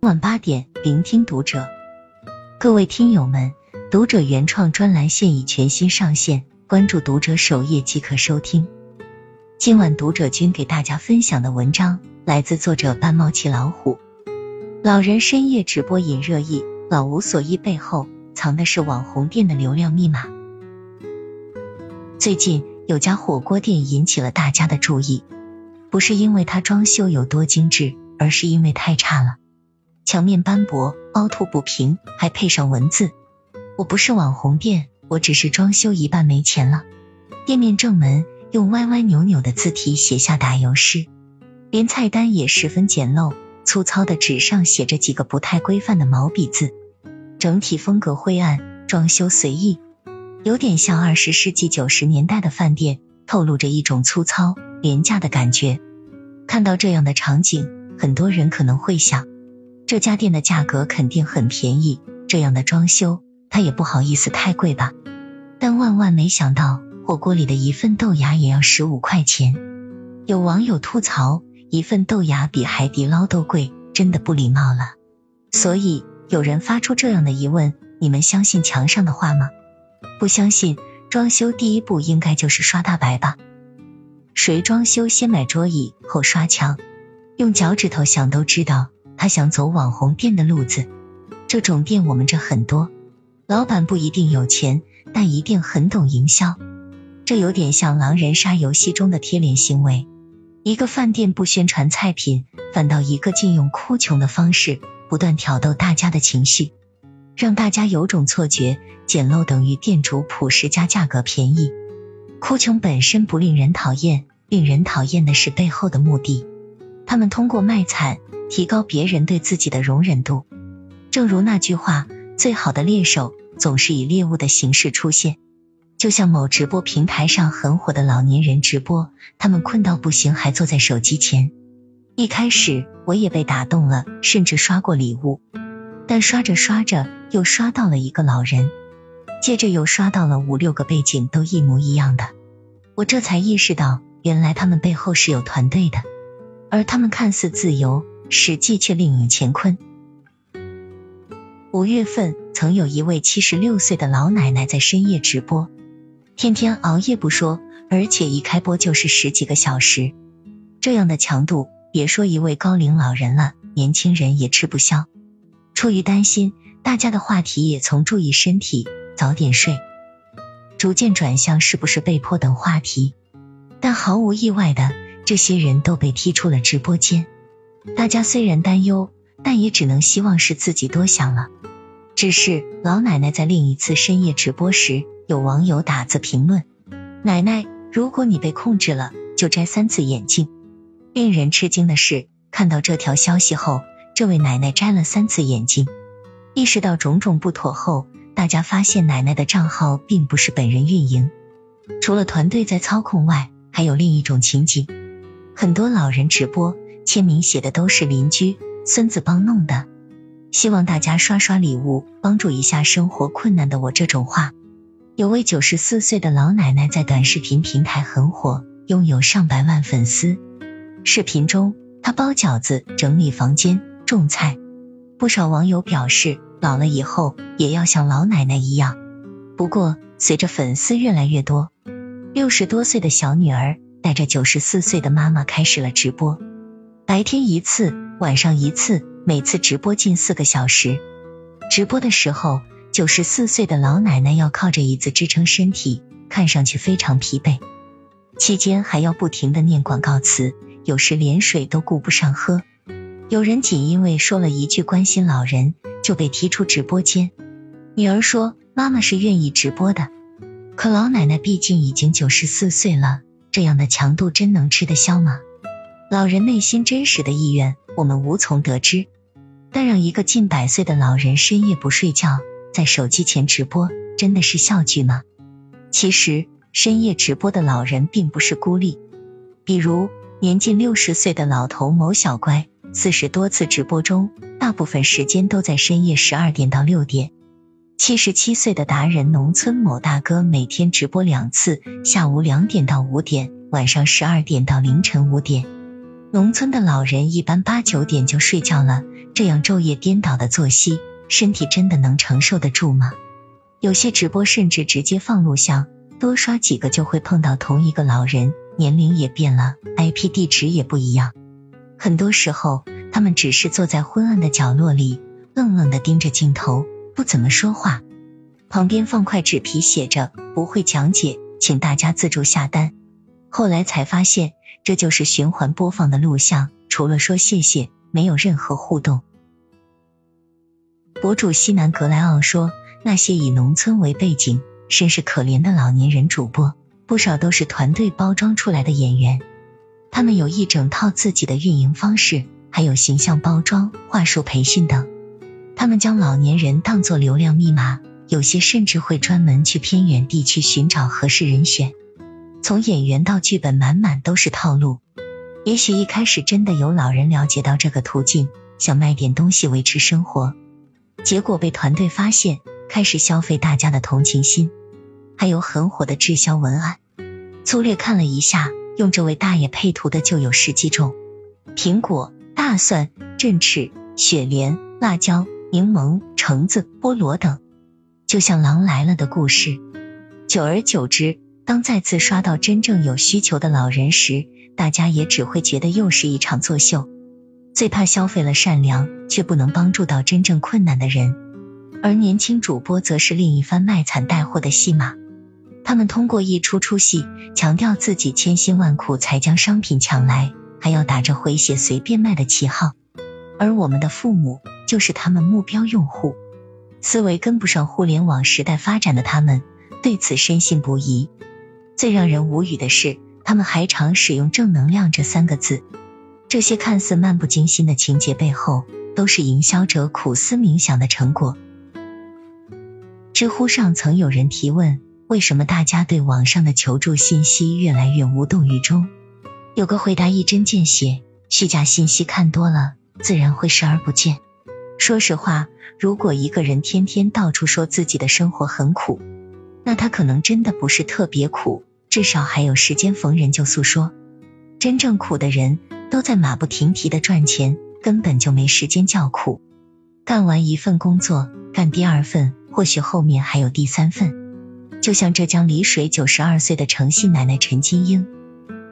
晚八点，聆听读者。各位听友们，读者原创专栏现已全新上线，关注读者首页即可收听。今晚读者君给大家分享的文章来自作者半猫气老虎。老人深夜直播引热议，老无所依背后藏的是网红店的流量密码。最近有家火锅店引起了大家的注意，不是因为它装修有多精致，而是因为太差了。墙面斑驳，凹凸不平，还配上文字：“我不是网红店，我只是装修一半没钱了。”店面正门用歪歪扭扭的字体写下打油诗，连菜单也十分简陋，粗糙的纸上写着几个不太规范的毛笔字，整体风格灰暗，装修随意，有点像二十世纪九十年代的饭店，透露着一种粗糙廉价的感觉。看到这样的场景，很多人可能会想。这家店的价格肯定很便宜，这样的装修，他也不好意思太贵吧？但万万没想到，火锅里的一份豆芽也要十五块钱。有网友吐槽，一份豆芽比海底捞都贵，真的不礼貌了。所以有人发出这样的疑问：你们相信墙上的话吗？不相信，装修第一步应该就是刷大白吧？谁装修先买桌椅后刷墙？用脚趾头想都知道。他想走网红店的路子，这种店我们这很多，老板不一定有钱，但一定很懂营销。这有点像狼人杀游戏中的贴脸行为。一个饭店不宣传菜品，反倒一个劲用哭穷的方式，不断挑逗大家的情绪，让大家有种错觉：简陋等于店主朴实加价格便宜。哭穷本身不令人讨厌，令人讨厌的是背后的目的。他们通过卖惨。提高别人对自己的容忍度，正如那句话：“最好的猎手总是以猎物的形式出现。”就像某直播平台上很火的老年人直播，他们困到不行，还坐在手机前。一开始我也被打动了，甚至刷过礼物，但刷着刷着又刷到了一个老人，接着又刷到了五六个背景都一模一样的，我这才意识到，原来他们背后是有团队的，而他们看似自由。实际却另有乾坤。五月份，曾有一位七十六岁的老奶奶在深夜直播，天天熬夜不说，而且一开播就是十几个小时，这样的强度，别说一位高龄老人了，年轻人也吃不消。出于担心，大家的话题也从注意身体、早点睡，逐渐转向是不是被迫等话题。但毫无意外的，这些人都被踢出了直播间。大家虽然担忧，但也只能希望是自己多想了。只是老奶奶在另一次深夜直播时，有网友打字评论：“奶奶，如果你被控制了，就摘三次眼镜。”令人吃惊的是，看到这条消息后，这位奶奶摘了三次眼镜。意识到种种不妥后，大家发现奶奶的账号并不是本人运营，除了团队在操控外，还有另一种情景：很多老人直播。签名写的都是邻居孙子帮弄的，希望大家刷刷礼物，帮助一下生活困难的我。这种话，有位九十四岁的老奶奶在短视频平台很火，拥有上百万粉丝。视频中，她包饺子、整理房间、种菜。不少网友表示，老了以后也要像老奶奶一样。不过，随着粉丝越来越多，六十多岁的小女儿带着九十四岁的妈妈开始了直播。白天一次，晚上一次，每次直播近四个小时。直播的时候，九十四岁的老奶奶要靠着椅子支撑身体，看上去非常疲惫。期间还要不停的念广告词，有时连水都顾不上喝。有人仅因为说了一句关心老人，就被踢出直播间。女儿说：“妈妈是愿意直播的，可老奶奶毕竟已经九十四岁了，这样的强度真能吃得消吗？”老人内心真实的意愿，我们无从得知。但让一个近百岁的老人深夜不睡觉，在手机前直播，真的是笑剧吗？其实，深夜直播的老人并不是孤立。比如，年近六十岁的老头某小乖，四十多次直播中，大部分时间都在深夜十二点到六点。七十七岁的达人农村某大哥，每天直播两次，下午两点到五点，晚上十二点到凌晨五点。农村的老人一般八九点就睡觉了，这样昼夜颠倒的作息，身体真的能承受得住吗？有些直播甚至直接放录像，多刷几个就会碰到同一个老人，年龄也变了，IP 地址也不一样。很多时候，他们只是坐在昏暗的角落里，愣愣的盯着镜头，不怎么说话。旁边放块纸皮，写着“不会讲解，请大家自助下单”。后来才发现。这就是循环播放的录像，除了说谢谢，没有任何互动。博主西南格莱奥说，那些以农村为背景、甚是可怜的老年人主播，不少都是团队包装出来的演员。他们有一整套自己的运营方式，还有形象包装、话术培训等。他们将老年人当作流量密码，有些甚至会专门去偏远地区寻找合适人选。从演员到剧本，满满都是套路。也许一开始真的有老人了解到这个途径，想卖点东西维持生活，结果被团队发现，开始消费大家的同情心。还有很火的滞销文案，粗略看了一下，用这位大爷配图的就有十几种：苹果、大蒜、振翅、雪莲、辣椒、柠檬、橙子、菠萝等，就像《狼来了》的故事。久而久之。当再次刷到真正有需求的老人时，大家也只会觉得又是一场作秀。最怕消费了善良，却不能帮助到真正困难的人。而年轻主播则是另一番卖惨带货的戏码。他们通过一出出戏，强调自己千辛万苦才将商品抢来，还要打着回血随便卖的旗号。而我们的父母就是他们目标用户，思维跟不上互联网时代发展的他们，对此深信不疑。最让人无语的是，他们还常使用“正能量”这三个字。这些看似漫不经心的情节背后，都是营销者苦思冥想的成果。知乎上曾有人提问：为什么大家对网上的求助信息越来越无动于衷？有个回答一针见血：虚假信息看多了，自然会视而不见。说实话，如果一个人天天到处说自己的生活很苦，那他可能真的不是特别苦。至少还有时间逢人就诉说。真正苦的人都在马不停蹄的赚钱，根本就没时间叫苦。干完一份工作，干第二份，或许后面还有第三份。就像浙江丽水九十二岁的诚信奶奶陈金英，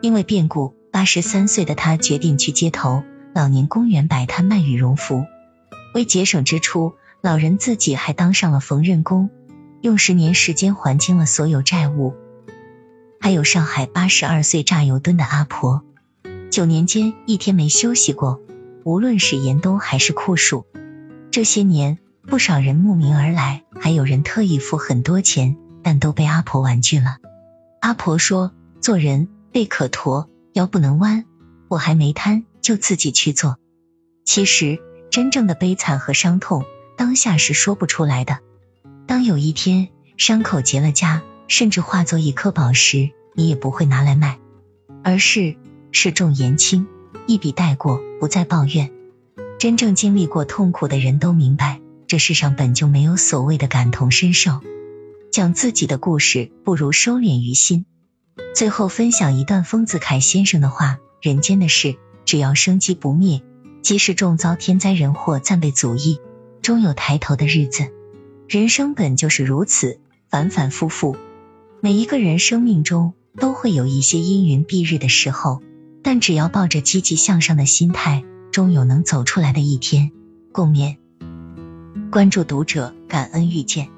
因为变故，八十三岁的她决定去街头老年公园摆摊卖羽绒服。为节省支出，老人自己还当上了缝纫工，用十年时间还清了所有债务。还有上海八十二岁榨油墩的阿婆，九年间一天没休息过，无论是严冬还是酷暑。这些年，不少人慕名而来，还有人特意付很多钱，但都被阿婆婉拒了。阿婆说：“做人背可驼，腰不能弯，我还没摊，就自己去做。”其实，真正的悲惨和伤痛，当下是说不出来的。当有一天伤口结了痂。甚至化作一颗宝石，你也不会拿来卖，而是事重言轻，一笔带过，不再抱怨。真正经历过痛苦的人都明白，这世上本就没有所谓的感同身受。讲自己的故事，不如收敛于心。最后分享一段丰子恺先生的话：人间的事，只要生机不灭，即使重遭天灾人祸，暂被阻抑，终有抬头的日子。人生本就是如此，反反复复。每一个人生命中都会有一些阴云蔽日的时候，但只要抱着积极向上的心态，终有能走出来的一天。共勉。关注读者，感恩遇见。